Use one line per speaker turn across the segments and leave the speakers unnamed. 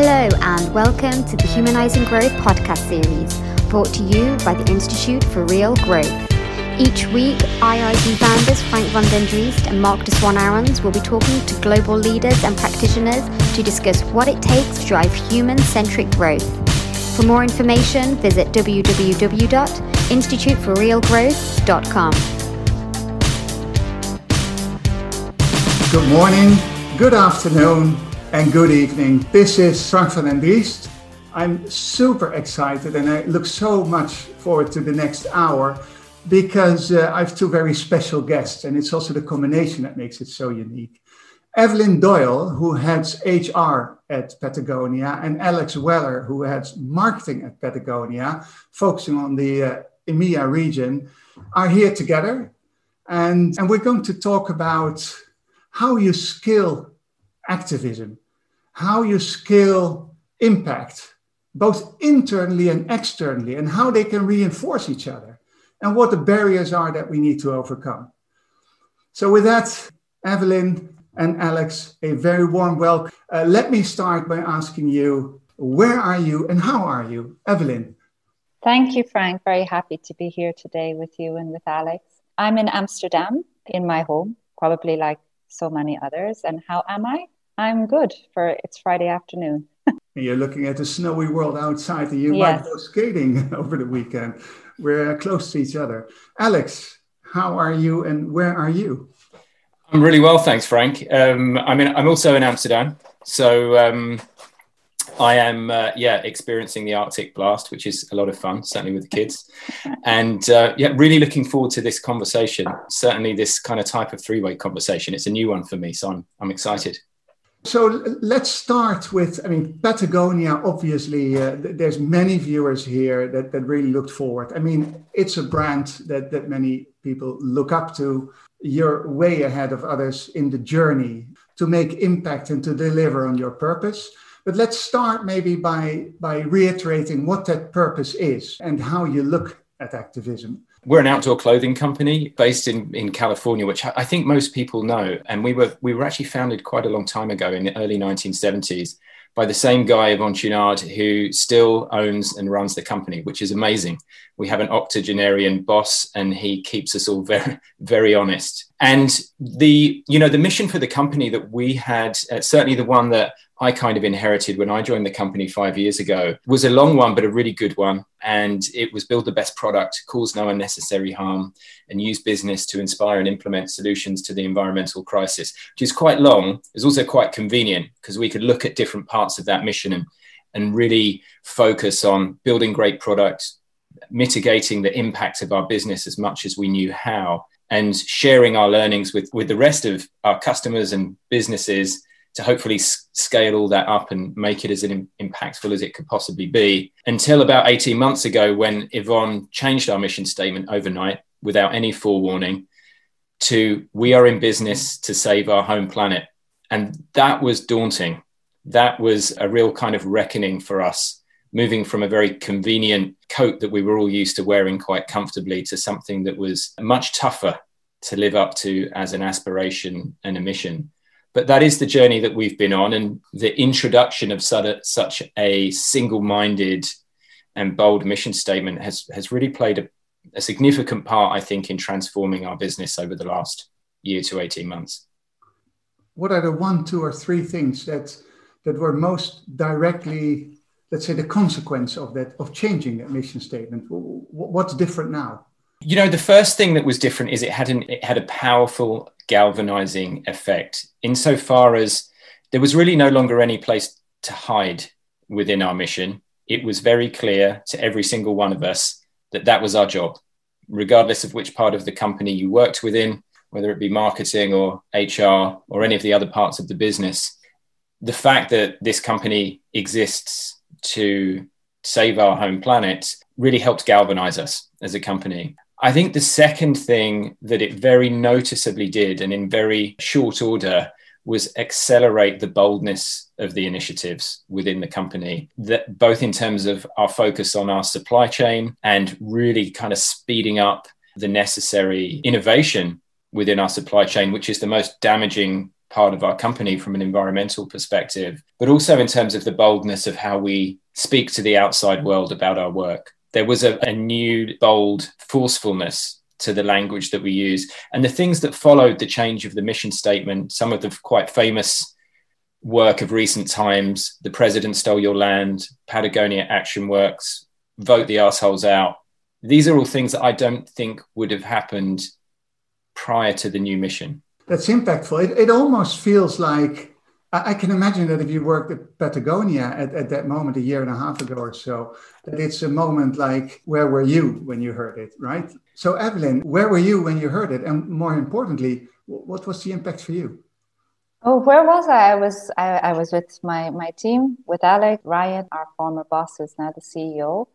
Hello, and welcome to the Humanizing Growth podcast series, brought to you by the Institute for Real Growth. Each week, IRG founders Frank van den Driest and Marc de Swaan Arons will be talking to global leaders and practitioners to discuss what it takes to drive human centric growth. For more information, visit www.instituteforrealgrowth.com.
Good morning, good afternoon, and good evening. This is Frank van den Driest. I'm super excited and I look so much forward to the next hour because uh, I have two very special guests, and it's also the combination that makes it so unique. Evelyn Doyle, who heads HR at Patagonia, and Alex Weller, who heads marketing at Patagonia, focusing on the uh, EMEA region, are here together. And, and we're going to talk about how you scale activism, how you scale impact, both internally and externally, and how they can reinforce each other, and what the barriers are that we need to overcome. So, with that, Evelyn and Alex, a very warm welcome. Uh, let me start by asking you where are you and how are you? Evelyn.
Thank you, Frank. Very happy to be here today with you and with Alex. I'm in Amsterdam in my home, probably like so many others. And how am I? I'm good for it's Friday afternoon.
You're looking at the snowy world outside, and you yes. might go skating over the weekend. We're close to each other. Alex, how are you and where are you?
I'm really well, thanks, Frank. Um, I mean, I'm also in Amsterdam, so um, I am, uh, yeah, experiencing the Arctic blast, which is a lot of fun, certainly with the kids, and uh, yeah, really looking forward to this conversation. Certainly, this kind of type of three-way conversation. It's a new one for me, so I'm I'm excited.
So let's start with, I mean, Patagonia, obviously, uh, there's many viewers here that, that really looked forward. I mean, it's a brand that, that many people look up to. You're way ahead of others in the journey to make impact and to deliver on your purpose. But let's start maybe by, by reiterating what that purpose is and how you look at activism.
We're an outdoor clothing company based in, in California, which I think most people know. And we were we were actually founded quite a long time ago in the early 1970s by the same guy, Yvon Chouinard, who still owns and runs the company, which is amazing. We have an octogenarian boss, and he keeps us all very, very honest. And the, you know, the mission for the company that we had, uh, certainly the one that I kind of inherited when I joined the company five years ago was a long one, but a really good one. And it was build the best product, cause no unnecessary harm, and use business to inspire and implement solutions to the environmental crisis, which is quite long. It's also quite convenient because we could look at different parts of that mission and, and really focus on building great products, mitigating the impact of our business as much as we knew how, and sharing our learnings with, with the rest of our customers and businesses to hopefully scale all that up and make it as impactful as it could possibly be. Until about 18 months ago, when Yvon changed our mission statement overnight without any forewarning to we are in business to save our home planet. And that was daunting. That was a real kind of reckoning for us, moving from a very convenient coat that we were all used to wearing quite comfortably to something that was much tougher to live up to as an aspiration and a mission but that is the journey that we've been on and the introduction of such a single-minded and bold mission statement has has really played a, a, significant part i think in transforming our business over the last year to 18 months.
What are the one two or three things that that were most directly let's say the consequence of that of changing that mission statement? What's different now
you know the first thing that was different is it had an it had a powerful galvanizing effect insofar as there was really no longer any place to hide within our mission. It was very clear to every single one of us that that was our job, regardless of which part of the company you worked within, whether it be marketing or HR or any of the other parts of the business. The fact that this company exists to save our home planet really helped galvanize us as a company. I think the second thing that it very noticeably did, and in very short order, was accelerate the boldness of the initiatives within the company that both in terms of our focus on our supply chain and really kind of speeding up the necessary innovation within our supply chain which is the most damaging part of our company from an environmental perspective, but also in terms of the boldness of how we speak to the outside world about our work. There was a, a new, bold forcefulness to the language that we use. And the things that followed the change of the mission statement, some of the quite famous work of recent times, The President Stole Your Land, Patagonia Action Works, Vote the Assholes Out. These are all things that I don't think would have happened prior to the new mission.
That's impactful. It, it almost feels like I can imagine that if you worked at Patagonia at, at that moment a year and a half ago or so, that it's a moment like, where were you when you heard it, right? So, Evelyn, where were you when you heard it? And more importantly, what was the impact for you?
Oh, where was I? I was I, I was with my my team, with Alec Ryan, our former boss, who's now the CEO,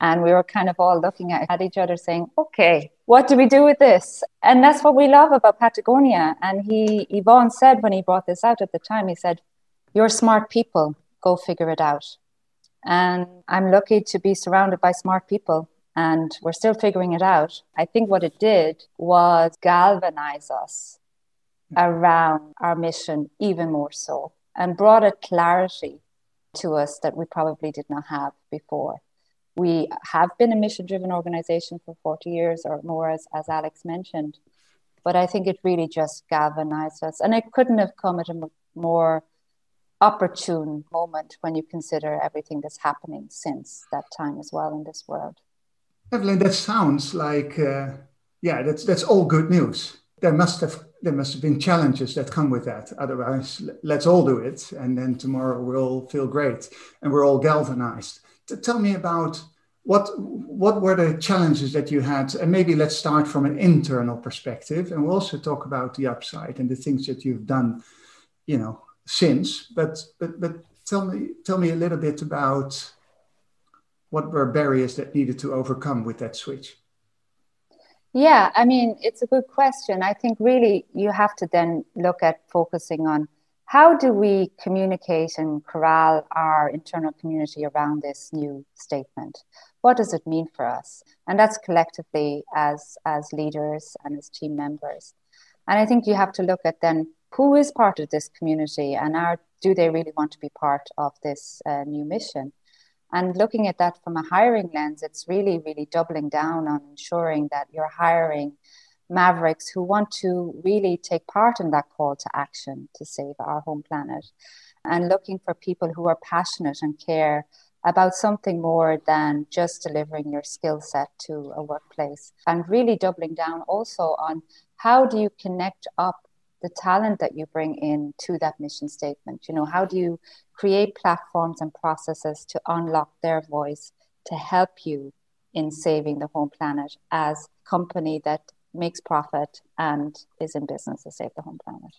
and we were kind of all looking at, at each other, saying, "Okay, what do we do with this? And that's what we love about Patagonia. And he, Yvon said when he brought this out at the time, he said, You're smart people, go figure it out. And I'm lucky to be surrounded by smart people. And we're still figuring it out. I think what it did was galvanize us around our mission even more so and brought a clarity to us that we probably did not have before. We have been a mission driven organization for 40 years or more, as, as Alex mentioned. But I think it really just galvanized us. And it couldn't have come at a more opportune moment when you consider everything that's happening since that time as well in this world.
Evelyn, that sounds like, uh, yeah, that's, that's all good news. There must have there must have been challenges that come with that. Otherwise, let's all do it, and then tomorrow we'll feel great and we're all galvanized tell me about what what were the challenges that you had and maybe let's start from an internal perspective and we'll also talk about the upside and the things that you've done you know since. But but but tell me tell me a little bit about what were barriers that needed to overcome with that switch.
Yeah i mean it's a good question. I think really you have to then look at focusing on how do we communicate and corral our internal community around this new statement? What does it mean for us? And that's collectively as, as leaders and as team members. And I think you have to look at then who is part of this community and are, do they really want to be part of this uh, new mission? And looking at that from a hiring lens, it's really, really doubling down on ensuring that you're hiring mavericks who want to really take part in that call to action to save our home planet and looking for people who are passionate and care about something more than just delivering your skill set to a workplace. And really doubling down also on how do you connect up the talent that you bring in to that mission statement? You know how do you create platforms and processes to unlock their voice to help you in saving the home planet as a company that makes profit and is in business to save the home planet.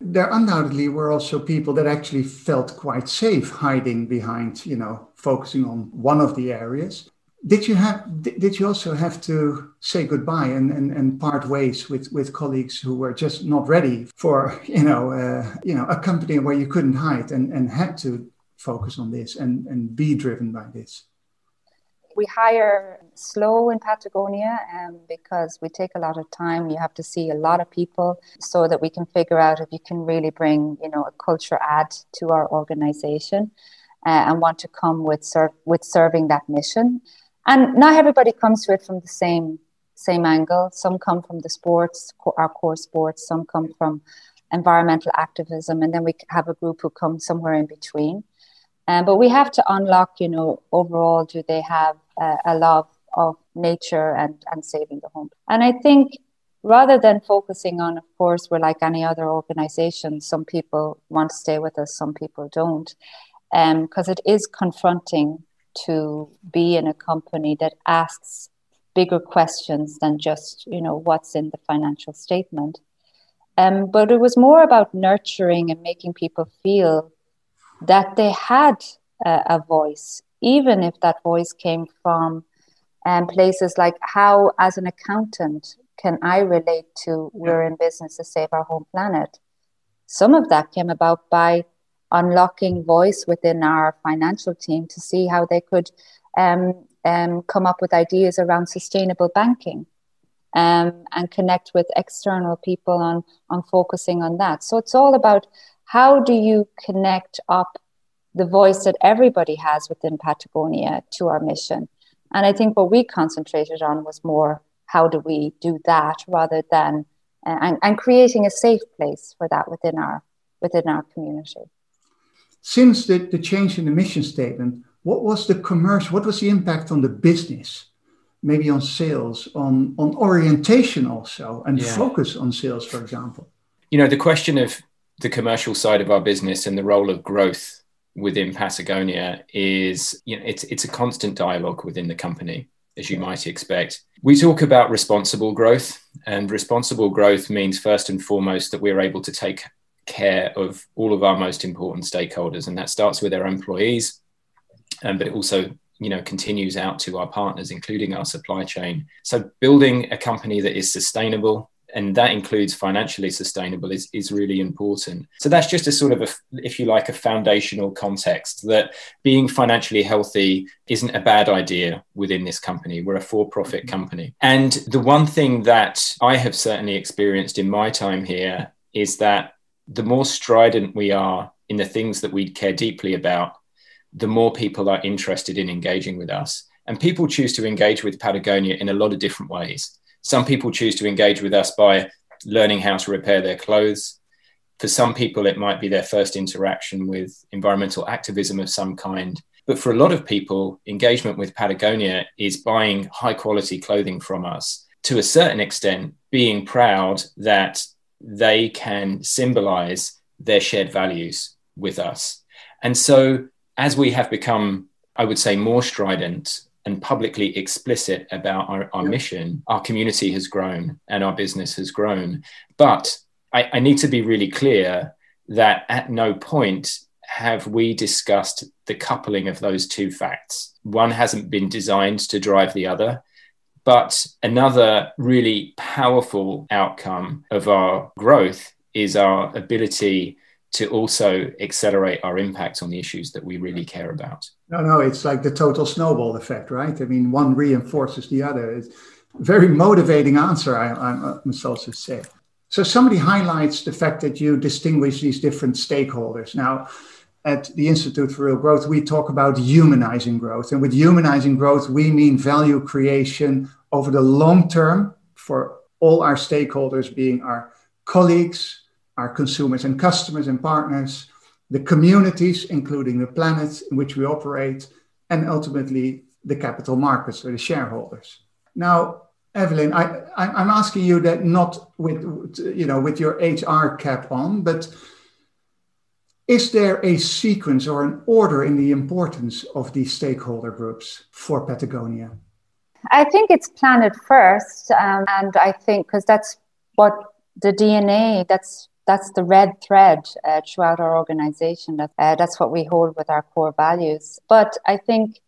There undoubtedly were also people that actually felt quite safe hiding behind, you know, focusing on one of the areas. Did you have did you also have to say goodbye and, and, and part ways with, with colleagues who were just not ready for you know uh, you know a company where you couldn't hide and, and had to focus on this and, and be driven by this?
We hire slow in Patagonia um, because we take a lot of time. You have to see a lot of people so that we can figure out if you can really bring, you know, a culture add to our organization uh, and want to come with ser- with serving that mission. And not everybody comes to it from the same same angle. Some come from the sports, our core sports. Some come from environmental activism, and then we have a group who come somewhere in between. Um, but we have to unlock, you know, overall, do they have uh, a love of nature and, and saving the home? And I think rather than focusing on, of course, we're like any other organization, some people want to stay with us, some people don't, because um, it is confronting to be in a company that asks bigger questions than just, you know, what's in the financial statement. Um, but it was more about nurturing and making people feel that they had a, a voice, even if that voice came from um, places like how, as an accountant, can I relate to we're in business to save our home planet? Some of that came about by unlocking voice within our financial team to see how they could um, um, come up with ideas around sustainable banking. um, and connect with external people on, on focusing on that. So it's all about how do you connect up the voice that everybody has within Patagonia to our mission. And I think what we concentrated on was more how do we do that rather than and, and creating a safe place for that within our within our community.
Since the, the change in the mission statement, what was the commercial, what was the impact on the business? Maybe on sales, on, on orientation also, and yeah. focus on sales, for example.
You know, the question of the commercial side of our business and the role of growth within Patagonia is, you know, it's, it's a constant dialogue within the company, as you might expect. We talk about responsible growth, and responsible growth means first and foremost that we're able to take care of all of our most important stakeholders, and that starts with our employees, um, but it also you know continues out to our partners, including our supply chain. So building a company that is sustainable and that includes financially sustainable is, is really important so that's just a sort of a, if you like a foundational context that being financially healthy isn't a bad idea within this company we're a for-profit mm-hmm. company and the one thing that i have certainly experienced in my time here is that the more strident we are in the things that we care deeply about, the more people are interested in engaging with us. And people choose to engage with Patagonia in a lot of different ways. Some people choose to engage with us by learning how to repair their clothes. For some people, it might be their first interaction with environmental activism of some kind. But for a lot of people, engagement with Patagonia is buying high quality clothing from us. To a certain extent, being proud that they can symbolize their shared values with us. And so, as we have become, I would say, more strident and publicly explicit about our, our mission, our community has grown and our business has grown. But I, I need to be really clear that at no point have we discussed the coupling of those two facts. One hasn't been designed to drive the other. But another really powerful outcome of our growth is our ability to also accelerate our impact on the issues that we really care about.
No, no, it's like the total snowball effect, right? I mean, one reinforces the other. It's a very motivating answer, I, I must also say. So somebody highlights the fact that you distinguish these different stakeholders. Now, at the Institute for Real Growth, we talk about humanizing growth. And with humanizing growth, we mean value creation over the long term for all our stakeholders, being our colleagues, our consumers and customers and partners, the communities, including the planets in which we operate, and ultimately the capital markets or the shareholders. Now, Evelyn, I, I'm asking you that not with you know with your HR cap on, but is there a sequence or an order in the importance of these stakeholder groups for Patagonia?
I think it's planet first, um, and I think because that's what the DNA that's that's the red thread uh, throughout our organization. Uh, that's what we hold with our core values. But I think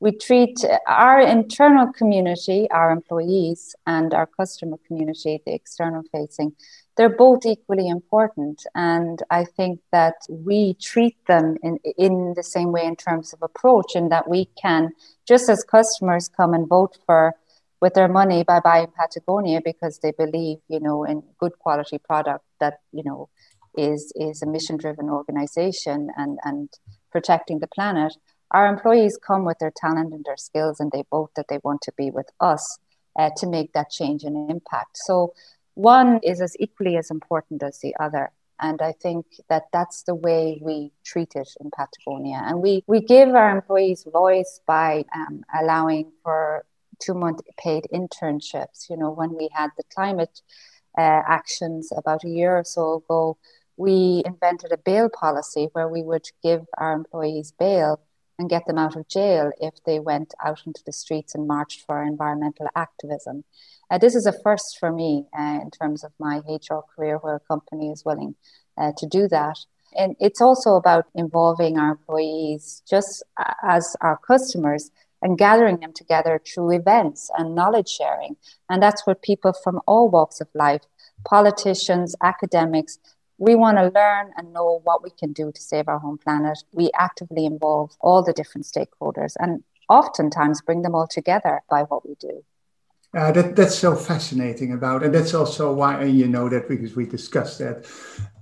we treat our internal community, our employees, and our customer community, the external facing, they're both equally important. And I think that we treat them in, in the same way in terms of approach, in that we can, just as customers come and vote for with their money by buying Patagonia because they believe, you know, in good quality product that, you know, is is a mission driven organization and, and protecting the planet. Our employees come with their talent and their skills and they vote that they want to be with us uh, to make that change and impact. So one is as equally as important as the other. And I think that that's the way we treat it in Patagonia. And we, we give our employees voice by um, allowing for two month paid internships. You know, when we had the climate uh, actions about a year or so ago, we invented a bail policy where we would give our employees bail and get them out of jail if they went out into the streets and marched for environmental activism. Uh, this is a first for me uh, in terms of my HR career where a company is willing uh, to do that. And it's also about involving our employees just as our customers and gathering them together through events and knowledge sharing. And that's what people from all walks of life, politicians, academics, we want to learn and know what we can do to save our home planet. We actively involve all the different stakeholders and oftentimes bring them all together by what we do.
Uh, that that's so fascinating about, and that's also why you know that because we discussed that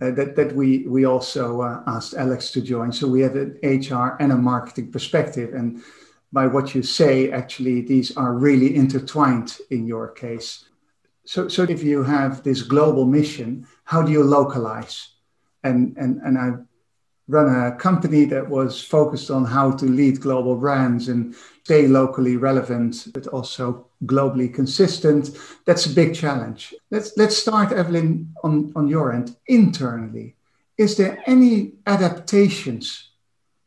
uh, that that we we also uh, asked Alex to join. So we have an HR and a marketing perspective, and by what you say, actually these are really intertwined in your case. So so if you have this global mission, how do you localize? And and and I run a company that was focused on how to lead global brands and stay locally relevant, but also globally consistent. That's a big challenge. Let's let's start, Evelyn, on, on your end, internally. Is there any adaptations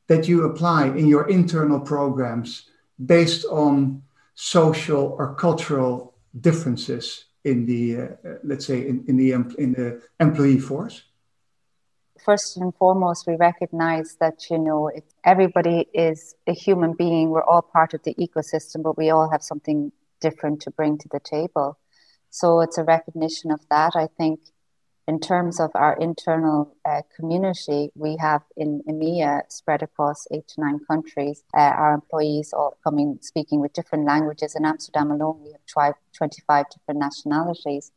that you apply in your internal programs based on social or cultural differences in the, uh, let's say, in, in the in the employee force?
first and foremost, we recognize that, you know, it, everybody is a human being. We're all part of the ecosystem, but we all have something different to bring to the table. So it's a recognition of that. I think in terms of our internal uh, community, we have in EMEA spread across eight to nine countries. Uh, our employees all coming speaking with different languages. In Amsterdam alone, we have 25 different nationalities.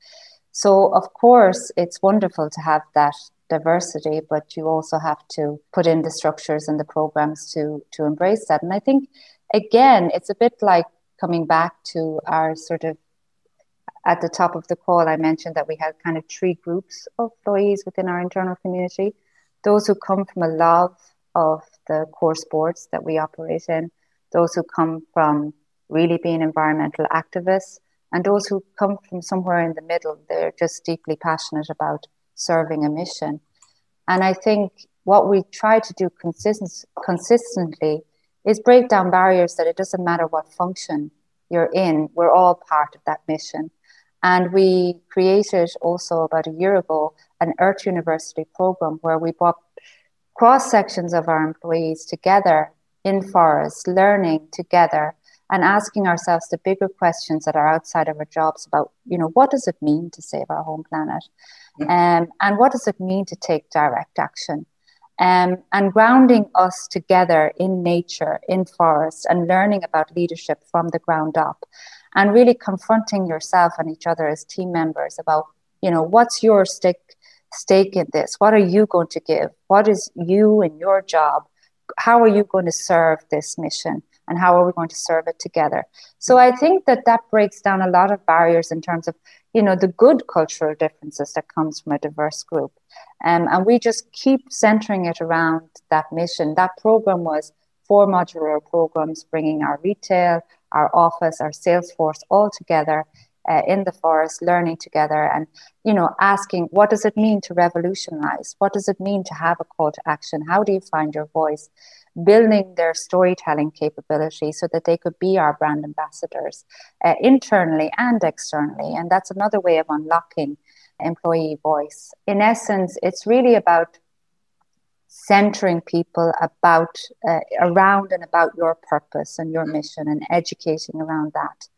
So, of course, it's wonderful to have that diversity, but you also have to put in the structures and the programs to to embrace that. And I think again, it's a bit like coming back to our sort of at the top of the call, I mentioned that we had kind of three groups of employees within our internal community. Those who come from a love of the core sports that we operate in, those who come from really being environmental activists, and those who come from somewhere in the middle. They're just deeply passionate about serving a mission. And I think what we try to do consist- consistently is break down barriers that it doesn't matter what function you're in, we're all part of that mission. And we created also about a year ago an Earth University program where we brought cross sections of our employees together in forests, learning together and asking ourselves the bigger questions that are outside of our jobs about, you know, what does it mean to save our home planet? Um, and what does it mean to take direct action? Um, and grounding us together in nature, in forests, and learning about leadership from the ground up, and really confronting yourself and each other as team members about, you know, what's your stake stake in this? What are you going to give? What is you and your job? How are you going to serve this mission? and how are we going to serve it together so i think that that breaks down a lot of barriers in terms of you know the good cultural differences that comes from a diverse group um, and we just keep centering it around that mission that program was four modular programs bringing our retail our office our sales force all together uh, in the forest learning together and you know asking what does it mean to revolutionize what does it mean to have a call to action how do you find your voice building their storytelling capability so that they could be our brand ambassadors uh, internally and externally. And that's another way of unlocking employee voice. In essence, it's really about centering people about uh, around and about your purpose and your mission and educating around that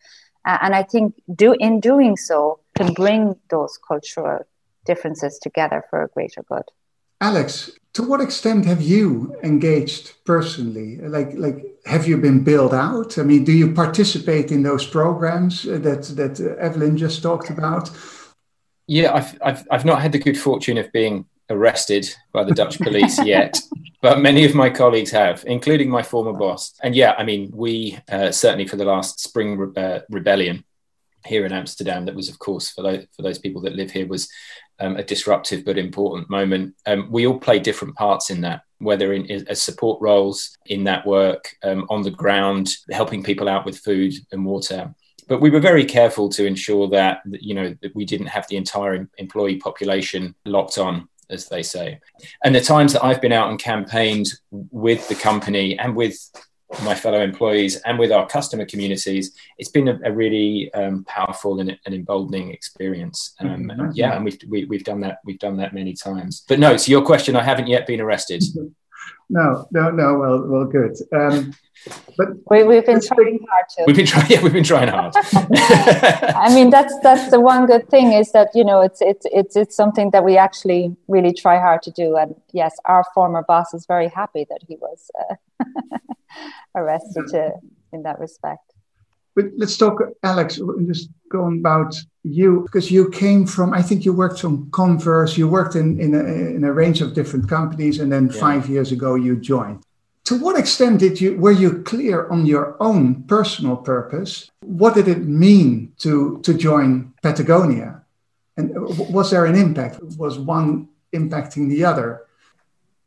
uh, and i think do in doing so can bring those cultural differences together for a greater good
alex to what extent have you engaged personally? Like, like, have you been built out? I mean, do you participate in those programs that that Evelyn just talked about?
Yeah, I've I've I've not had the good fortune of being arrested by the Dutch police yet, but many of my colleagues have, including my former boss. And yeah, I mean, we uh, certainly for the last spring re- uh, rebellion here in Amsterdam, that was, of course, for those, for those people that live here, was um, a disruptive but important moment. Um, we all play different parts in that, whether in, in as support roles in that work, um, on the ground, helping people out with food and water. But we were very careful to ensure that you know that we didn't have the entire employee population locked on, as they say. And the times that I've been out and campaigned with the company and with my fellow employees and with our customer communities, it's been a, a really um, powerful and, and, emboldening experience. Um, mm-hmm. Yeah, and we've we, have we have done that we've done that many times. But no, to your question, I haven't yet been arrested.
No, no, no. Well, well, good. Um,
but we, we've been trying hard to.
We've been trying. Yeah, we've been trying hard.
I mean, that's that's the one good thing is that you know it's it's it's it's something that we actually really try hard to do. And yes, our former boss is very happy that he was uh, arrested to, in that respect.
But let's talk, Alex. Just going about you because you came from i think you worked from converse you worked in in a, in a range of different companies and then yeah. five years ago you joined to what extent did you were you clear on your own personal purpose what did it mean to to join patagonia and was there an impact was one impacting the other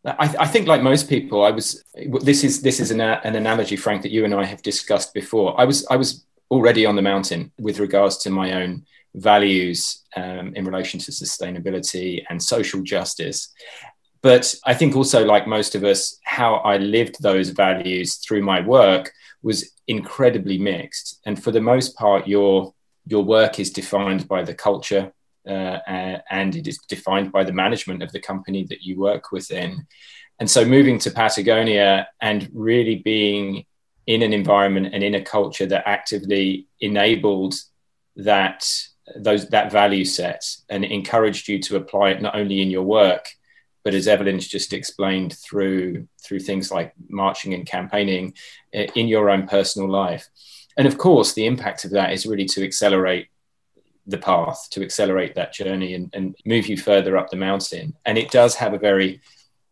I, I, think, like most people, I was. This is this is an, an analogy, Frank, that you and I have discussed before. I was I was already on the mountain with regards to my own values um, in relation to sustainability and social justice. But I think also, like most of us, how I lived those values through my work was incredibly mixed. And for the most part, your your work is defined by the culture uh, and it is defined by the management of the company that you work within. And so, moving to Patagonia and really being in an environment and in a culture that actively enabled that those that value set and encouraged you to apply it not only in your work but as evelyn's just explained through through things like marching and campaigning eh, in your own personal life and of course the impact of that is really to accelerate the path to accelerate that journey and, and move you further up the mountain and it does have a very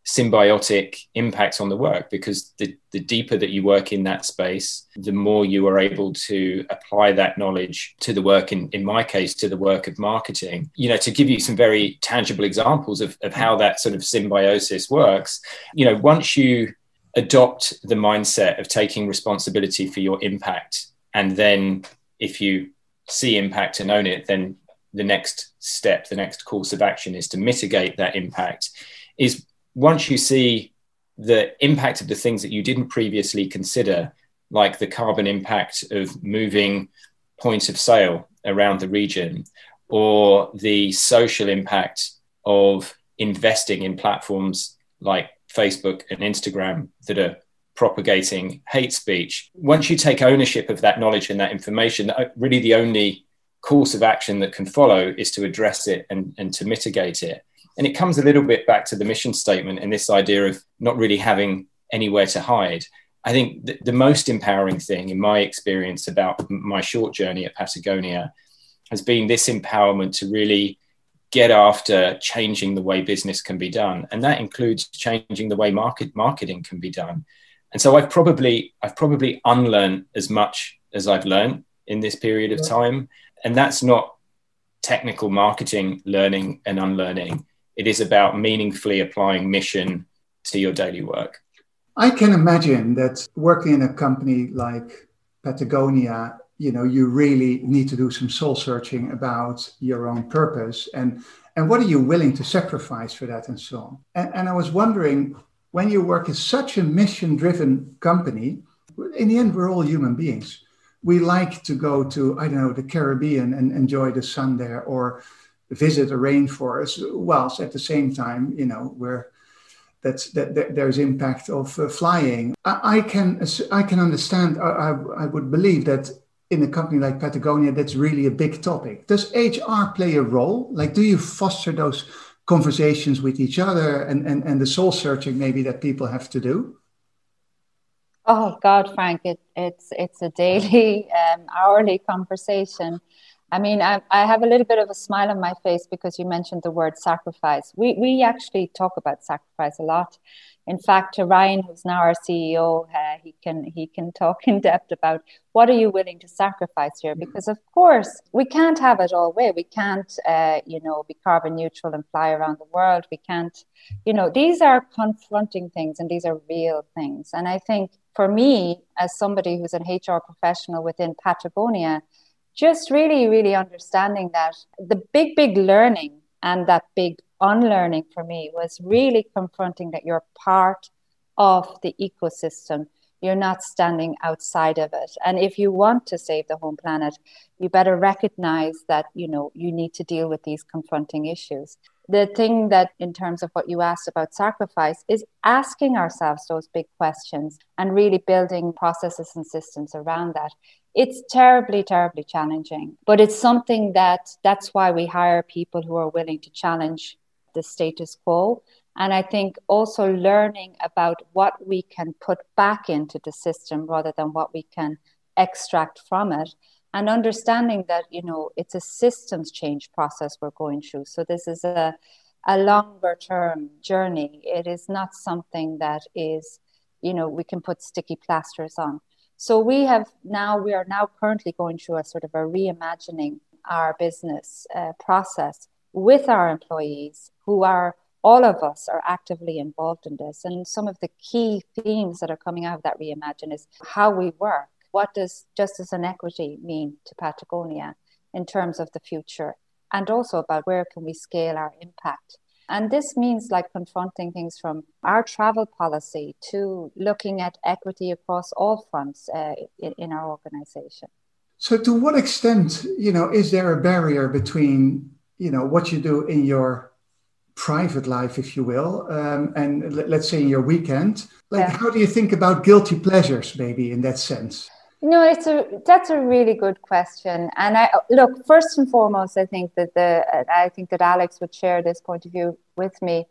symbiotic impact on the work because the, the deeper that you work in that space, the more you are able to apply that knowledge to the work, in, in my case, to the work of marketing. You know, to give you some very tangible examples of, of how that sort of symbiosis works, you know, once you adopt the mindset of taking responsibility for your impact, and then if you see impact and own it, then the next step, the next course of action is to mitigate that impact, is once you see the impact of the things that you didn't previously consider, like the carbon impact of moving points of sale around the region, or the social impact of investing in platforms like Facebook and Instagram that are propagating hate speech. Once you take ownership of that knowledge and that information, uh, really the only course of action that can follow is to address it and, and to mitigate it. And it comes a little bit back to the mission statement and this idea of not really having anywhere to hide. I think the, the most empowering thing in my experience about my short journey at Patagonia has been this empowerment to really get after changing the way business can be done. And that includes changing the way market marketing can be done. And so I've probably I've probably unlearned as much as I've learned in this period of time. And that's not technical marketing learning and unlearning. It is about meaningfully applying mission to your daily work.
I can imagine that working in a company like Patagonia, you know, you really need to do some soul searching about your own purpose and and what are you willing to sacrifice for that and so on. And, and I was wondering, when you work in such a mission-driven company, in the end, we're all human beings. We like to go to, I don't know, the Caribbean and enjoy the sun there, or visit a rainforest. Whilst at the same time you know where that's that, that there's impact of uh, flying. I, I, can i can understand I, I, I would believe that in a company like patagonia that's really a big topic. Does hr play a role? Like do you foster those conversations with each other and and, and the soul searching maybe that people have to do
oh god frank it, it's it's a daily um, hourly conversation I mean, I, I, have a little bit of a smile on my face because you mentioned the word sacrifice. We, we actually talk about sacrifice a lot. In fact, to Ryan, who's now our CEO, uh, he can he can talk in depth about what are you willing to sacrifice here? Because of course we can't have it all way. We can't, uh, you know, be carbon neutral and fly around the world. We can't, you know, these are confronting things and these are real things. And I think for me, as somebody who's an HR professional within Patagonia, just really, really understanding that the big, big learning and that big unlearning for me was really confronting that you're part of the ecosystem. You're not standing outside of it. And if you want to save the home planet, you better recognize that, you know, you need to deal with these confronting issues. The thing that, in terms of what you asked about sacrifice, is asking ourselves those big questions and really building processes and systems around that it's terribly terribly challenging but it's something that that's why we hire people who are willing to challenge the status quo. And i think also learning about what we can put back into the system rather than what we can extract from it and understanding that you know it's a systems change process we're going through. So this is a a longer term journey. It is not something that is you know we can put sticky plasters on so we have now we are now currently going through a sort of a reimagining our business uh, process with our employees who are all of us are actively involved in this and some of the key themes that are coming out of that reimagine is how we work what does justice and equity mean to Patagonia in terms of the future? And also about where can we scale our impact? And this means like confronting things from our travel policy to looking at equity across all fronts uh, in, in our organization.
So, to what extent, you know, is there a barrier between, you know, what you do in your private life, if you will, um, and let's say in your weekend? Like, yeah. how do you think about guilty pleasures, maybe in that sense?
No, it's a that's a really good question. And I look first and foremost, I think that the I think that Alex would share this point of view with me,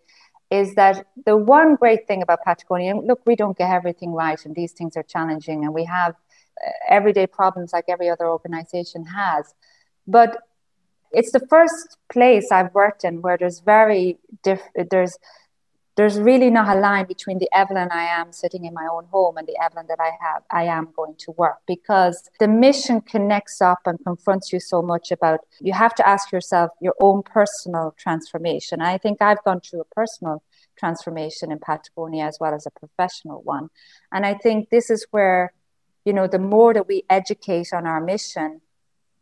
is that the one great thing about Patagonia. Look, we don't get everything right, and these things are challenging, and we have uh, everyday problems like every other organization has. But it's the first place I've worked in where there's very diff- there's there's really not a line between the Evelyn I am sitting in my own home and the Evelyn that I have I am going to work because the mission connects up and confronts you so much about you have to ask yourself your own personal transformation. I think I've gone through a personal transformation in Patagonia as well as a professional one. And I think this is where, you know, the more that we educate on our mission,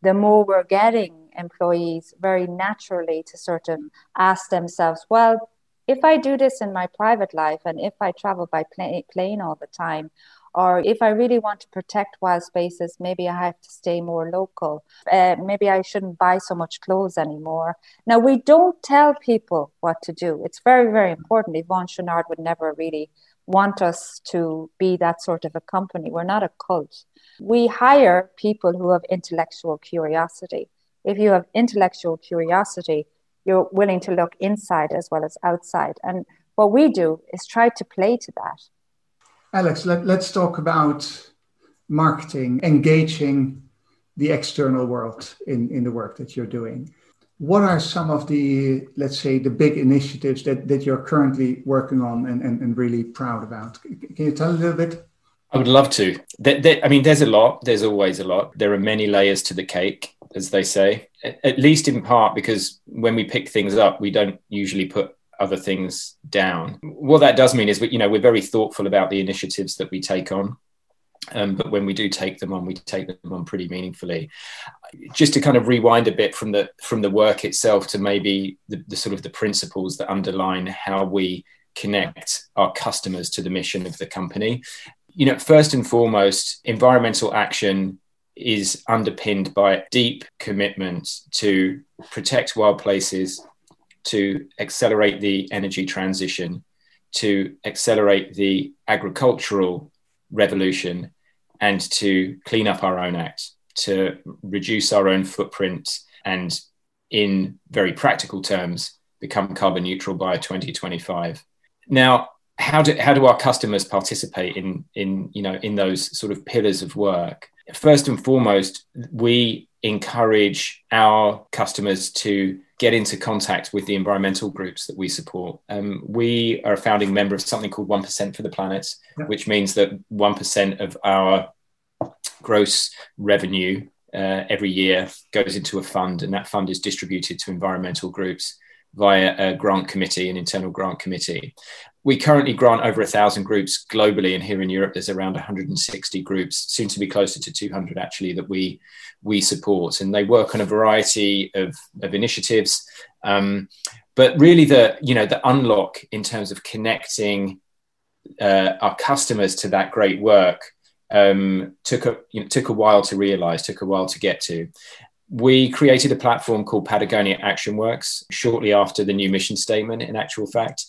the more we're getting employees very naturally to sort of ask themselves, well, if I do this in my private life and if I travel by plane, plane all the time, or if I really want to protect wild spaces, maybe I have to stay more local. Uh, maybe I shouldn't buy so much clothes anymore. Now, we don't tell people what to do. It's very, very important. Yvon Chouinard would never really want us to be that sort of a company. We're not a cult. We hire people who have intellectual curiosity. If you have intellectual curiosity, you're willing to look inside as well as outside. And what we do is try to play to that.
Alex, let, let's talk about marketing, engaging the external world in, in the work that you're doing. What are some of the, let's say, the big initiatives that, that you're currently working on and, and, and really proud about? Can you tell a little bit?
I would love to. There, there, I mean, there's a lot. There's always a lot. There are many layers to the cake, as they say, at least in part because when we pick things up, we don't usually put other things down. What that does mean is, we, you know, we're very thoughtful about the initiatives that we take on. Um, but when we do take them on, we take them on pretty meaningfully. Just to kind of rewind a bit from the from the work itself to maybe the, the sort of the principles that underline how we connect our customers to the mission of the company you know, first and foremost, environmental action is underpinned by deep commitment to protect wild places, to accelerate the energy transition, to accelerate the agricultural revolution, and to clean up our own act, to reduce our own footprint, and in very practical terms, become carbon neutral by 2025. Now, how do how do our customers participate in in you know in those sort of pillars of work first and foremost we encourage our customers to get into contact with the environmental groups that we support. Um, we are a founding member of something called 1% for the planet which means that 1% of our gross revenue uh, every year goes into a fund and that fund is distributed to environmental groups via a grant committee, an internal grant committee. We currently grant over a thousand groups globally, and here in Europe, there's around 160 groups, soon to be closer to 200 actually, that we we support, and they work on a variety of, of initiatives. Um, but really, the you know the unlock in terms of connecting uh, our customers to that great work um, took a you know, took a while to realize, took a while to get to, we created a platform called Patagonia Action Works shortly after the new mission statement, in actual fact.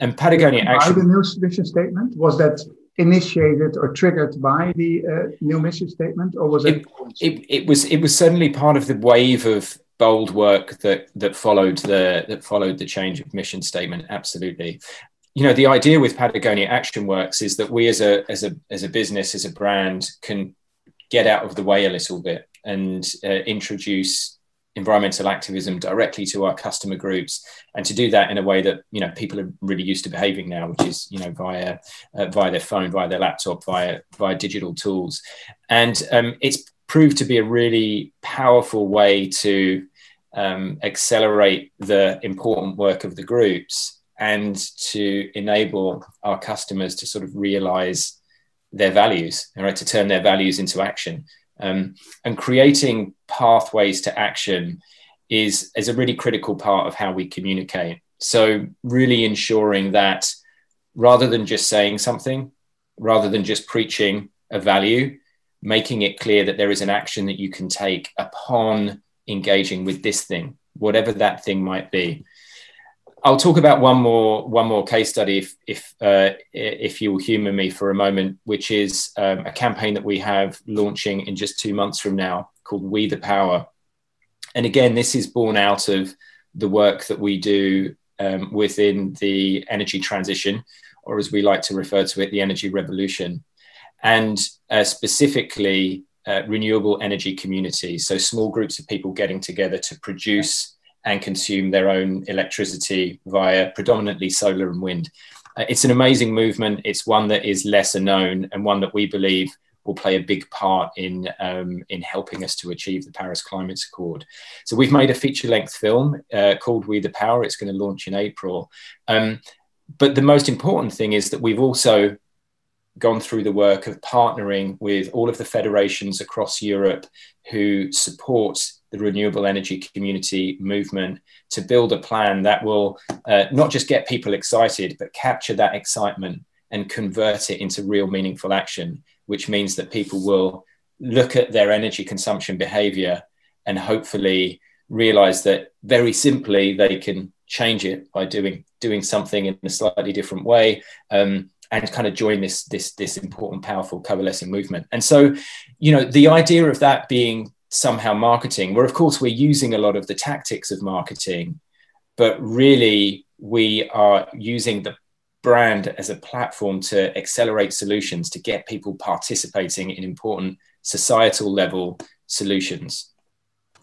And Patagonia
by
Action.
the new mission statement was that initiated or triggered by the uh, new mission statement, or was it,
it? It, it was. It was certainly part of the wave of bold work that that followed the that followed the change of mission statement. Absolutely. You know, the idea with Patagonia Action Works is that we, as a as a as a business, as a brand, can get out of the way a little bit and uh, introduce environmental activism directly to our customer groups and to do that in a way that you know people are really used to behaving now which is you know via uh, via their phone via their laptop via via digital tools. And um, it's proved to be a really powerful way to um, accelerate the important work of the groups and to enable our customers to sort of realize their values right to turn their values into action um, and creating pathways to action is, is a really critical part of how we communicate. So, really ensuring that rather than just saying something, rather than just preaching a value, making it clear that there is an action that you can take upon engaging with this thing, whatever that thing might be. I'll talk about one more one more case study if if uh, if you'll humour me for a moment, which is um, a campaign that we have launching in just two months from now called We the Power. And again, this is born out of the work that we do um, within the energy transition, or as we like to refer to it, the energy revolution, and uh, specifically uh, renewable energy communities. So small groups of people getting together to produce and consume their own electricity via predominantly solar and wind. Uh, it's an amazing movement. It's one that is lesser known and one that we believe will play a big part in um, in helping us to achieve the Paris Climate Accord. So we've made a feature length film uh, called We the Power. It's going to launch in April. Um, but the most important thing is that we've also gone through the work of partnering with all of the federations across Europe who support the renewable energy community movement to build a plan that will uh, not just get people excited, but capture that excitement and convert it into real meaningful action, which means that people will look at their energy consumption behavior and hopefully realize that very simply they can change it by doing doing something in a slightly different way um, and kind of join this this this important powerful coalescing movement. And so you know the idea of that being somehow marketing, where of course we're using a lot of the tactics of marketing, but really we are using the brand as a platform to accelerate solutions to get people participating in important societal level solutions.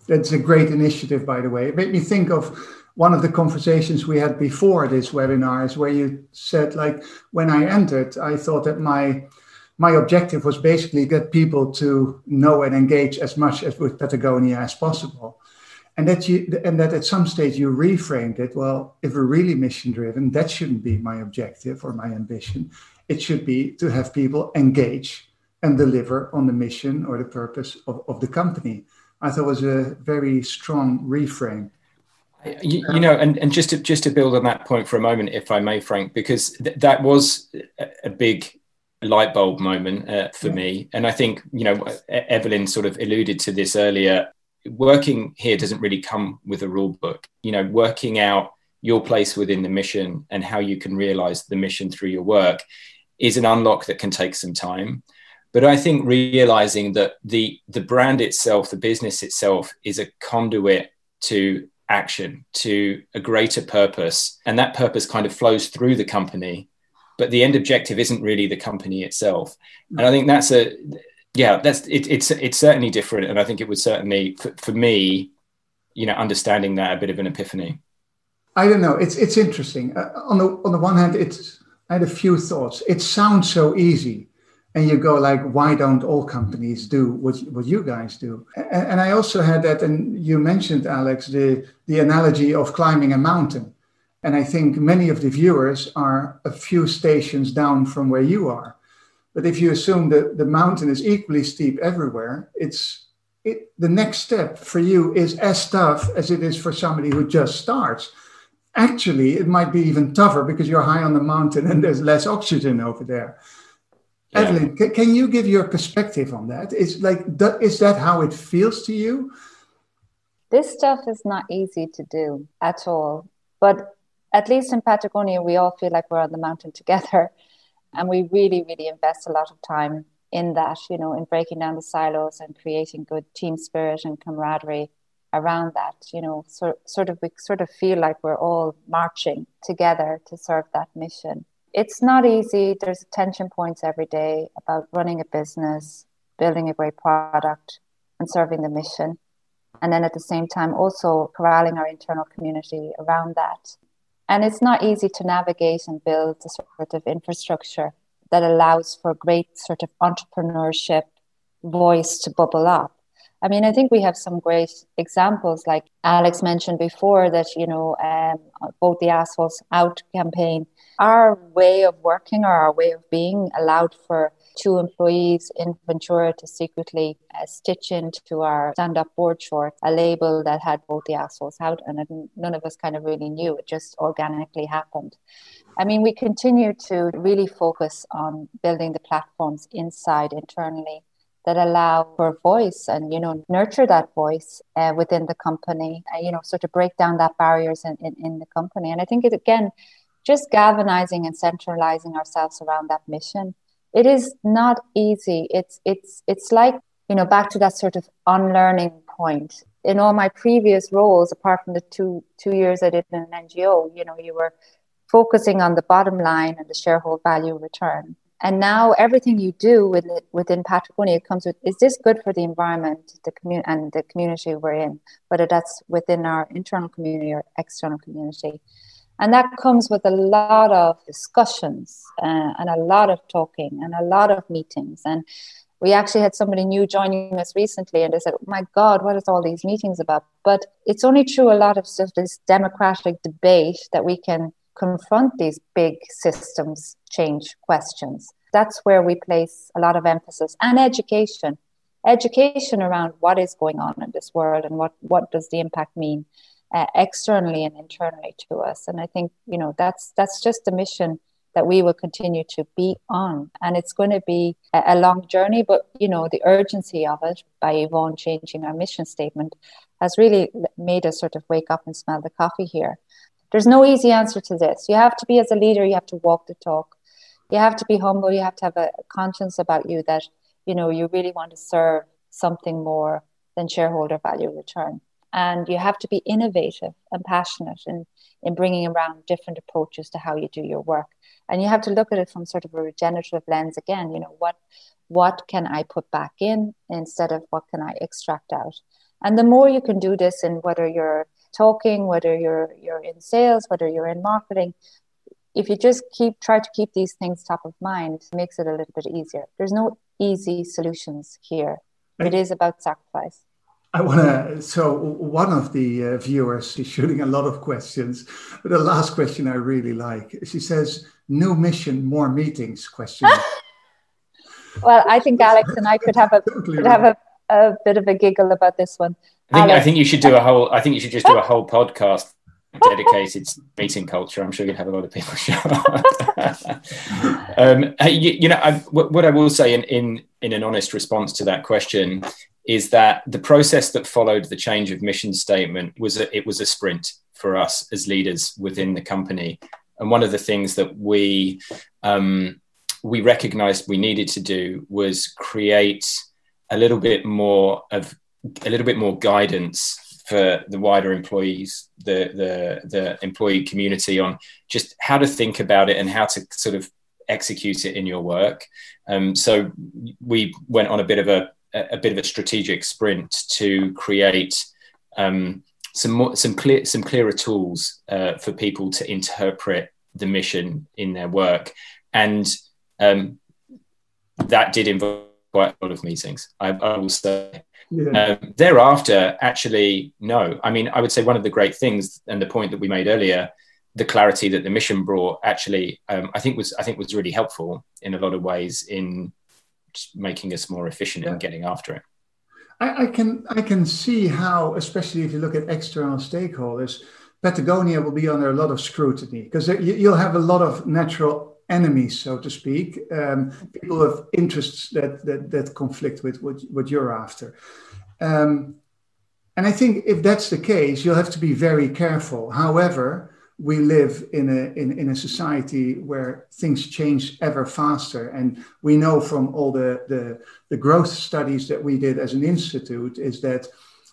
That's a great initiative, by the way. It made me think of one of the conversations we had before this webinar is where you said like when i entered i thought that my my objective was basically get people to know and engage as much as with Patagonia as possible. And that you and that at some stage you reframed it. Well, if we're really mission driven, that shouldn't be my objective or my ambition. It should be to have people engage and deliver on the mission or the purpose of, of the company. I thought was a very strong reframe.
You, you, know, and, and just to just to build on that point for a moment, if I may, Frank, because th- that was a big light bulb moment uh, for me. And I think, you know, Evelyn sort of alluded to this earlier. Working here doesn't really come with a rule book. You know, working out your place within the mission and how you can realize the mission through your work is an unlock that can take some time. But I think realizing that the the brand itself, the business itself, is a conduit to action, to a greater purpose, and that purpose kind of flows through the company but the end objective isn't really the company itself. And I think that's a yeah, that's it, it's it's certainly different, and I think it would certainly for, for me, you know, understanding that a bit of an epiphany.
I don't know. It's it's interesting. Uh, on the on the one hand, it's I had a few thoughts. It sounds so easy, and you go like, why don't all companies do what what you guys do? And, and I also had that, and you mentioned Alex the the analogy of climbing a mountain. And I think many of the viewers are a few stations down from where you are. But if you assume that the mountain is equally steep everywhere, it's it, the next step for you is as tough as it is for somebody who just starts. Actually, it might be even tougher because you're high on the mountain and there's less oxygen over there. Yeah. Evelyn, can, can you give your perspective on that? Is like is that how it feels to you?
This stuff is not easy to do at all. But at least in Patagonia, we all feel like we're on the mountain together. And we really, really invest a lot of time in that, you know, in breaking down the silos and creating good team spirit and camaraderie around that. You know, so, sort of, we sort of feel like we're all marching together to serve that mission. It's not easy. There's tension points every day about running a business, building a great product, and serving the mission. And then at the same time, also corralling our internal community around that. And it's not easy to navigate and build the sort of infrastructure that allows for great sort of entrepreneurship voice to bubble up. I mean, I think we have some great examples, like Alex mentioned before, that, you know, um, both the Assholes Out campaign, our way of working or our way of being allowed for two employees in Ventura to secretly uh, stitch into our stand up board short a label that had both the assholes out, and none of us kind of really knew. It just organically happened. I mean, we continue to really focus on building the platforms inside internally that allow for voice and you know nurture that voice uh, within the company uh, you know sort of break down that barriers in, in, in the company. And i think it again just galvanizing and centralizing ourselves around that mission it is not easy. It's it's it's like you know back to that sort of unlearning point. In all my previous roles apart from the two two years i did in an ngo you know you were focusing on the bottom line and the shareholder value return and now everything you do with it, within Patagonia comes with is this good for the environment, the community, and the community we're in, whether that's within our internal community or external community. And that comes with a lot of discussions uh, and a lot of talking and a lot of meetings. And we actually had somebody new joining us recently, and they said, oh "My God, what is all these meetings about?" But it's only through a lot of stuff, this democratic debate that we can confront these big systems change questions. That's where we place a lot of emphasis and education. Education around what is going on in this world and what, what does the impact mean uh, externally and internally to us. And I think, you know, that's that's just the mission that we will continue to be on. And it's going to be a, a long journey, but you know, the urgency of it by Yvon changing our mission statement has really made us sort of wake up and smell the coffee here. There's no easy answer to this. You have to be, as a leader, you have to walk the talk. You have to be humble. You have to have a conscience about you that, you know, you really want to serve something more than shareholder value return. And you have to be innovative and passionate in, in bringing around different approaches to how you do your work. And you have to look at it from sort of a regenerative lens again. You know, what, what can I put back in instead of what can I extract out? And the more you can do this in whether you're talking, whether you're you're in sales, whether you're in marketing, if you just keep try to keep these things top of mind, it makes it a little bit easier. There's no easy solutions here. It is about sacrifice.
I want to. So, one of the uh, viewers is shooting a lot of questions, but the last question I really like. She says, "New mission, more meetings?" Question.
well, I think Alex and I could have a totally could have a, a bit of a giggle about this one.
I think, I think you should do a whole. I think you should just do a whole podcast dedicated to meeting culture. I'm sure you'd have a lot of people show up. um, you, you, know, I, what I will say in, in in an honest response to that question is that the process that followed the change of mission statement was a, it was a sprint for us as leaders within the company, and one of the things that we um, we recognized we needed to do was create a little bit more of a little bit more guidance for the wider employees, the the the employee community on just how to think about it and how to sort of execute it in your work. Um, so we went on a bit of a a bit of a strategic sprint to create um, some more, some clear some clearer tools uh, for people to interpret the mission in their work, and um, that did involve quite a lot of meetings. I, I will say. Yeah. Um, thereafter, actually, no. I mean, I would say one of the great things, and the point that we made earlier, the clarity that the mission brought, actually, um, I think was I think was really helpful in a lot of ways in making us more efficient yeah. in getting after it.
I, I can I can see how, especially if you look at external stakeholders, Patagonia will be under a lot of scrutiny because you'll have a lot of natural enemies, so to speak, um, people with interests that, that, that conflict with what, what you're after. Um, and I think if that's the case, you'll have to be very careful. However, we live in a, in, in a society where things change ever faster. And we know from all the, the, the growth studies that we did as an institute is that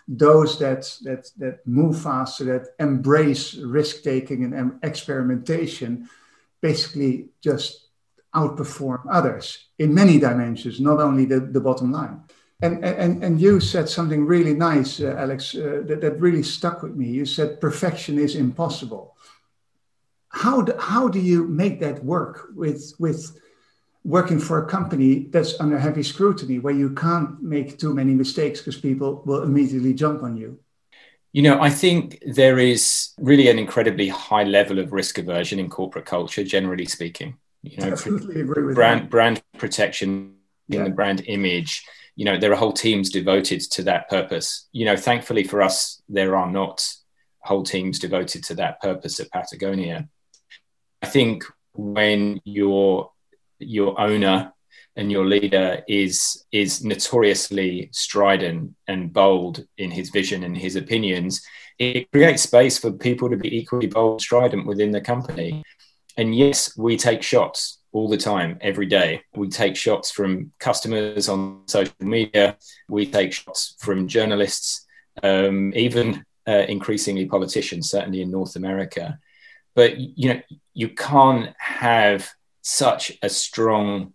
those that, that, that move faster, that embrace risk taking and experimentation, basically just outperform others in many dimensions, not only the, the bottom line. And, and, and you said something really nice, uh, Alex, uh, that, that really stuck with me. You said perfection is impossible. How do, how do you make that work with, with working for a company that's under heavy scrutiny where you can't make too many mistakes because people will immediately jump on you?
You know, I think there is really an incredibly high level of risk aversion in corporate culture, generally speaking. You know,
Absolutely agree with
brand
that.
brand protection in
Yeah.
the brand image. You know, there are whole teams devoted to that purpose. You know, thankfully for us, there are not whole teams devoted to that purpose at Patagonia. I think when your your owner and your leader is is notoriously strident and bold in his vision and his opinions, it creates space for people to be equally bold, strident within the company. And yes, we take shots all the time, every day. We take shots from customers on social media. We take shots from journalists, um, even uh, increasingly politicians, certainly in North America. But you know, you can't have such a strong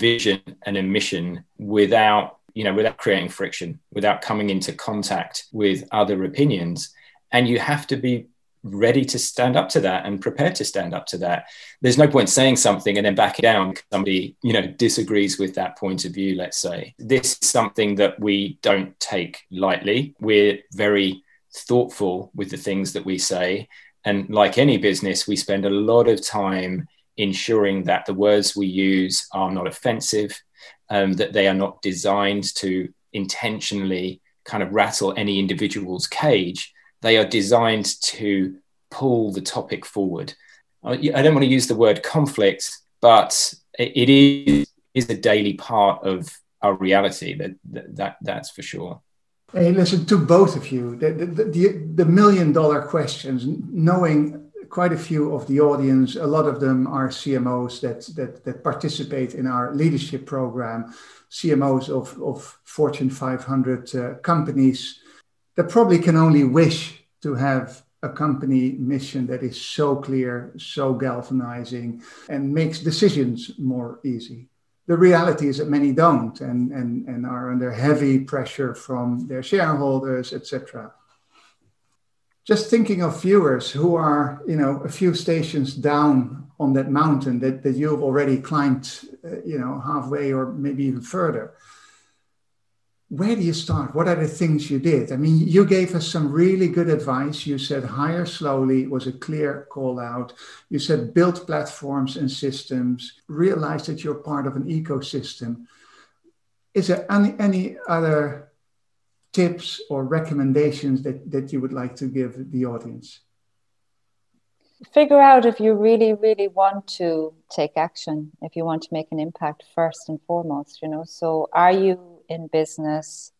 vision and a mission without you know without creating friction without coming into contact with other opinions. And you have to be ready to stand up to that and prepared to stand up to that. There's no point saying something and then backing down because somebody you know disagrees with that point of view let's say. This is something that we don't take lightly. We're very thoughtful with the things that we say. And like any business we spend a lot of time ensuring that the words we use are not offensive, um, that they are not designed to intentionally kind of rattle any individual's cage. They are designed to pull the topic forward. I don't want to use the word conflict, but it is, is a daily part of our reality. That, that, that that's for sure.
Hey, listen to both of you. The, the, the, the million dollar questions, knowing quite a few of the audience. A lot of them are CMOs that that, that participate in our leadership program, CMOs of, of Fortune 500 uh, companies that probably can only wish to have a company mission that is so clear, so galvanizing, and makes decisions more easy. The reality is that many don't and, and, and are under heavy pressure from their shareholders, etc just thinking of viewers who are you know a few stations down on that mountain that, that you've already climbed uh, you know halfway or maybe even further where do you start? What are the things you did? I mean you gave us some really good advice. You said hire slowly was a clear call out. You said build platforms and systems realize that you're part of an ecosystem. Is there any, any other tips or recommendations that, that you would like to give the audience?
Figure out if you really, really want to take action, if you want to make an impact first and foremost, you know. So, are you in business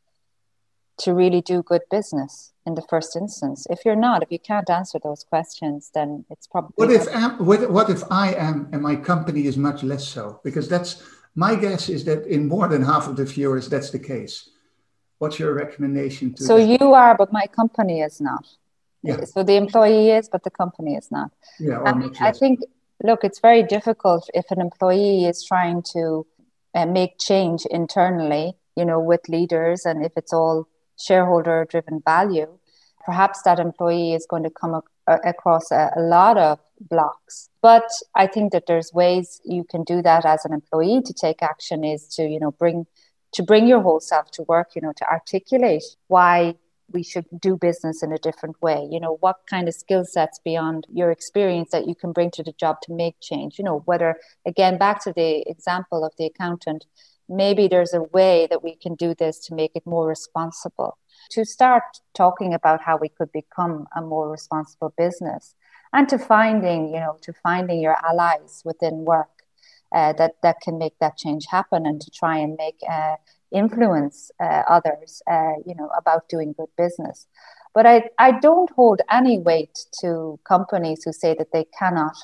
to really do good business in the first instance? If you're not, if you can't answer those questions, then it's probably.
What if, am, what, what if I am and my company is much less so? Because that's my guess is that in more than half of the viewers, that's the case what's your recommendation to
so
that?
you are but my company is not
yeah.
so the employee is but the company is not
yeah
I, mean, I think look it's very difficult if an employee is trying to uh, make change internally you know with leaders and if it's all shareholder driven value perhaps that employee is going to come ac- across a, a lot of blocks but i think that there's ways you can do that as an employee to take action is to you know bring to bring your whole self to work, you know, to articulate why we should do business in a different way. You know, what kind of skill sets beyond your experience that you can bring to the job to make change. You know, whether, again, back to the example of the accountant, maybe there's a way that we can do this to make it more responsible. To start talking about how we could become a more responsible business and to finding, you know, to finding your allies within work uh, that that can make that change happen and to try and make uh, influence uh, others uh, you know about doing good business. But I, I don't hold any weight to companies who say that they cannot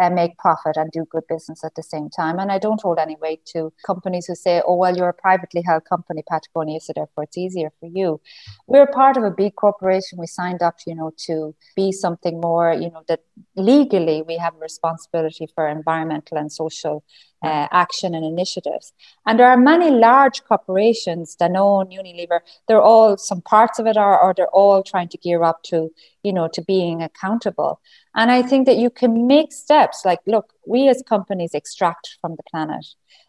uh, make profit and do good business at the same time. And i don't hold any weight to companies who say oh well you're a privately held company patagonia so therefore it's easier for you. We're part of a big corporation. We signed up you know to be something more you know that legally we have a responsibility for environmental and social uh, action and initiatives. And there are many large corporations, Danone, Unilever, they're all, some parts of it are, or they're all trying to gear up to, you know, to being accountable. And I think that you can make steps like, look, we as companies extract from the planet.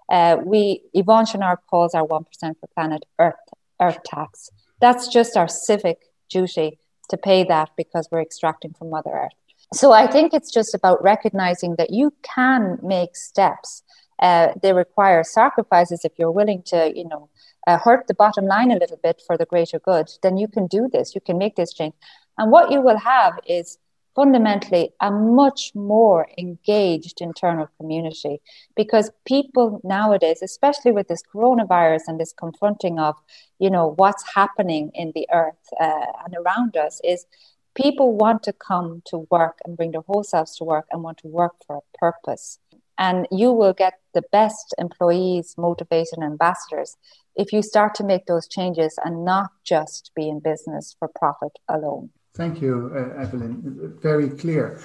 Uh, we, Yvon Chouinard calls our 1% for planet Earth, Earth tax. That's just our civic duty to pay that because we're extracting from Mother Earth. So I think it's just about recognizing that you can make steps uh, they require sacrifices. If you're willing to, you know, uh, hurt the bottom line a little bit for the greater good, then you can do this. You can make this change. And what you will have is fundamentally a much more engaged internal community because people nowadays especially with this coronavirus and this confronting of you know what's happening in the earth uh, and around us is people want to come to work and bring their whole selves to work and want to work for a purpose and you will get the best employees, motivated ambassadors if you start to make those changes and not just be in business for profit alone.
Thank you, uh, Evelyn. Very clear.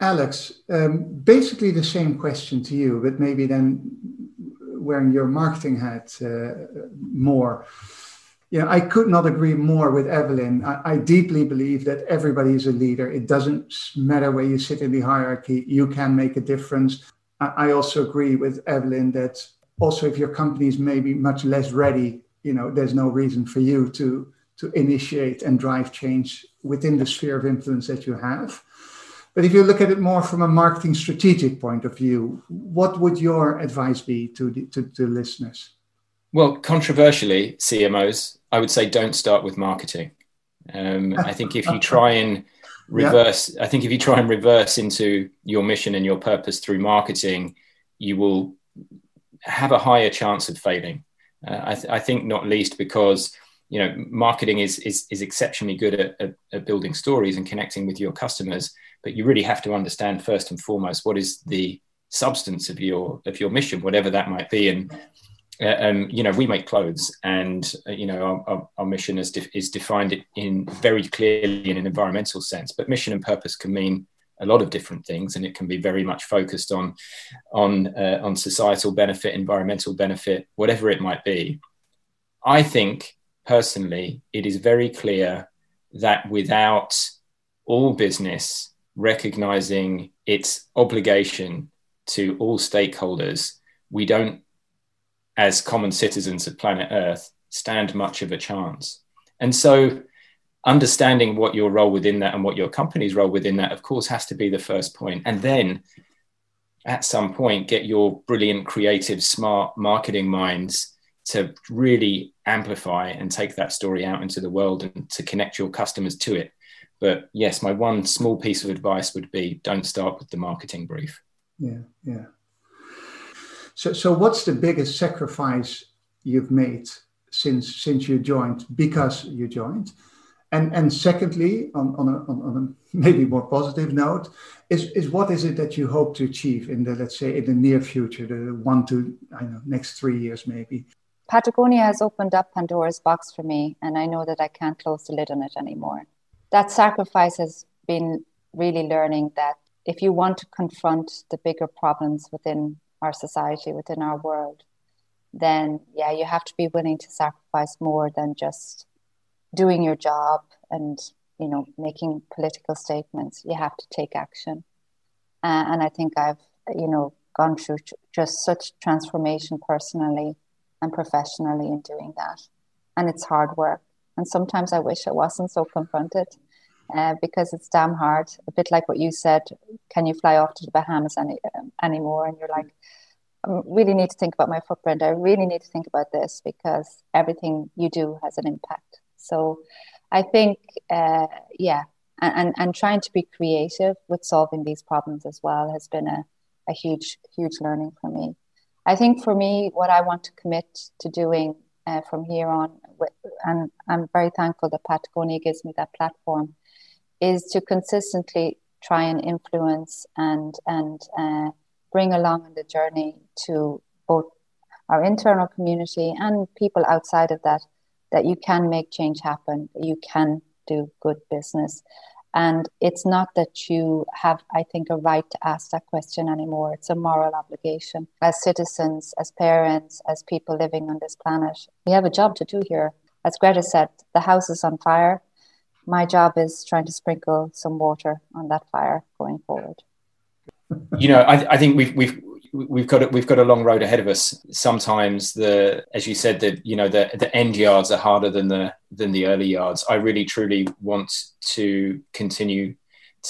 Alex, um, basically the same question to you, but maybe then wearing your marketing hat uh, more. Yeah, I could not agree more with Evelyn. I, I, deeply believe that everybody is a leader. It doesn't matter where you sit in the hierarchy, you can make a difference. I, I also agree with Evelyn that also if your company is maybe much less ready, you know, there's no reason for you to to initiate and drive change within the sphere of influence that you have. But if you look at it more from a marketing strategic point of view, what would your advice be to the, to, to listeners?
Well, controversially, CMOs I would say don't start with marketing. Um, I think if you try and reverse, yeah. I think if you try and reverse into your mission and your purpose through marketing, you will have a higher chance of failing. Uh, I, th- I, think not least because you know marketing is is, is exceptionally good at, at, at, building stories and connecting with your customers, but you really have to understand first and foremost what is the substance of your of your mission, whatever that might be, and uh, um, you know, we make clothes, and uh, you know, our, our, our mission is, de- is defined in very clearly in an environmental sense. But mission and purpose can mean a lot of different things, and it can be very much focused on on uh, on societal benefit, environmental benefit, whatever it might be. I think personally, it is very clear that without all business recognizing its obligation to all stakeholders, we don't as common citizens of planet Earth stand much of a chance. And so, understanding what your role within that and what your company's role within that, of course, has to be the first point. And then, at some point, get your brilliant, creative, smart marketing minds to really amplify and take that story out into the world and to connect your customers to it. But yes, my one small piece of advice would be don't start with the marketing brief.
Yeah, yeah. So, so what's the biggest sacrifice you've made since since you joined because you joined? And and secondly, on, on, a, on, on a maybe more positive note, is, is what is it that you hope to achieve in the let's say in the near future, the one to I know next three years maybe?
Patagonia has opened up Pandora's box for me, and I know that I can't close the lid on it anymore. That sacrifice has been really learning that if you want to confront the bigger problems within our society, within our world, then yeah, you have to be willing to sacrifice more than just doing your job and you know making political statements. You have to take action, uh, and I think I've you know gone through just such transformation personally and professionally in doing that, and it's hard work. And sometimes I wish I wasn't so confronted. Uh, because it's damn hard. A bit like what you said, can you fly off to the Bahamas any, um, anymore? And you're like, I really need to think about my footprint. I really need to think about this because everything you do has an impact. So I think, uh, yeah, and, and, and trying to be creative with solving these problems as well has been a, a huge, huge learning for me. I think for me, what I want to commit to doing uh, from here on, and I'm very thankful that Patagonia gives me that platform, is to consistently try and influence and and uh, bring along on the journey to both our internal community and people outside of that that you can make change happen you can do good business And it's not that you have, I think, a right to ask that question anymore. It's a moral obligation. As citizens, as parents, as people living on this planet, we have a job to do here. As Greta said, the house is on fire. My job is trying to sprinkle some water on that fire going forward.
You know, I, I think we've we've we've got a, we've got a long road ahead of us. Sometimes the, as you said, that you know the the end yards are harder than the than the early yards. I really truly want to continue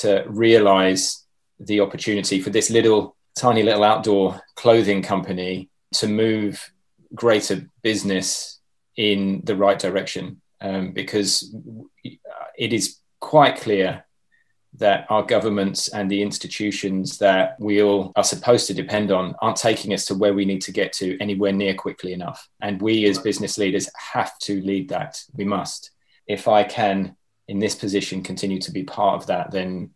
to realize the opportunity for this little tiny little outdoor clothing company to move greater business in the right direction um, because it is quite clear that our governments and the institutions that we all are supposed to depend on aren't taking us to where we need to get to anywhere near quickly enough. And we as business leaders have to lead that. We must. If I can, in this position, continue to be part of that, then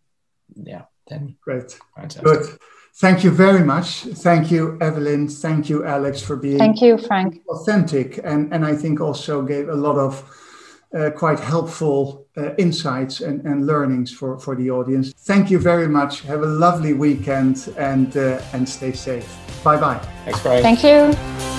yeah, then
great. Fantastic. Good. Thank you very much. Thank you, Evelyn. Thank you, Alex, for being
thank you, Frank.
Authentic, and and I think also gave a lot of uh, quite helpful uh, insights and, and learnings for, for the audience. Thank you very much. Have a lovely weekend and, uh, and stay safe. Bye bye.
Thanks, Brian.
Thank you.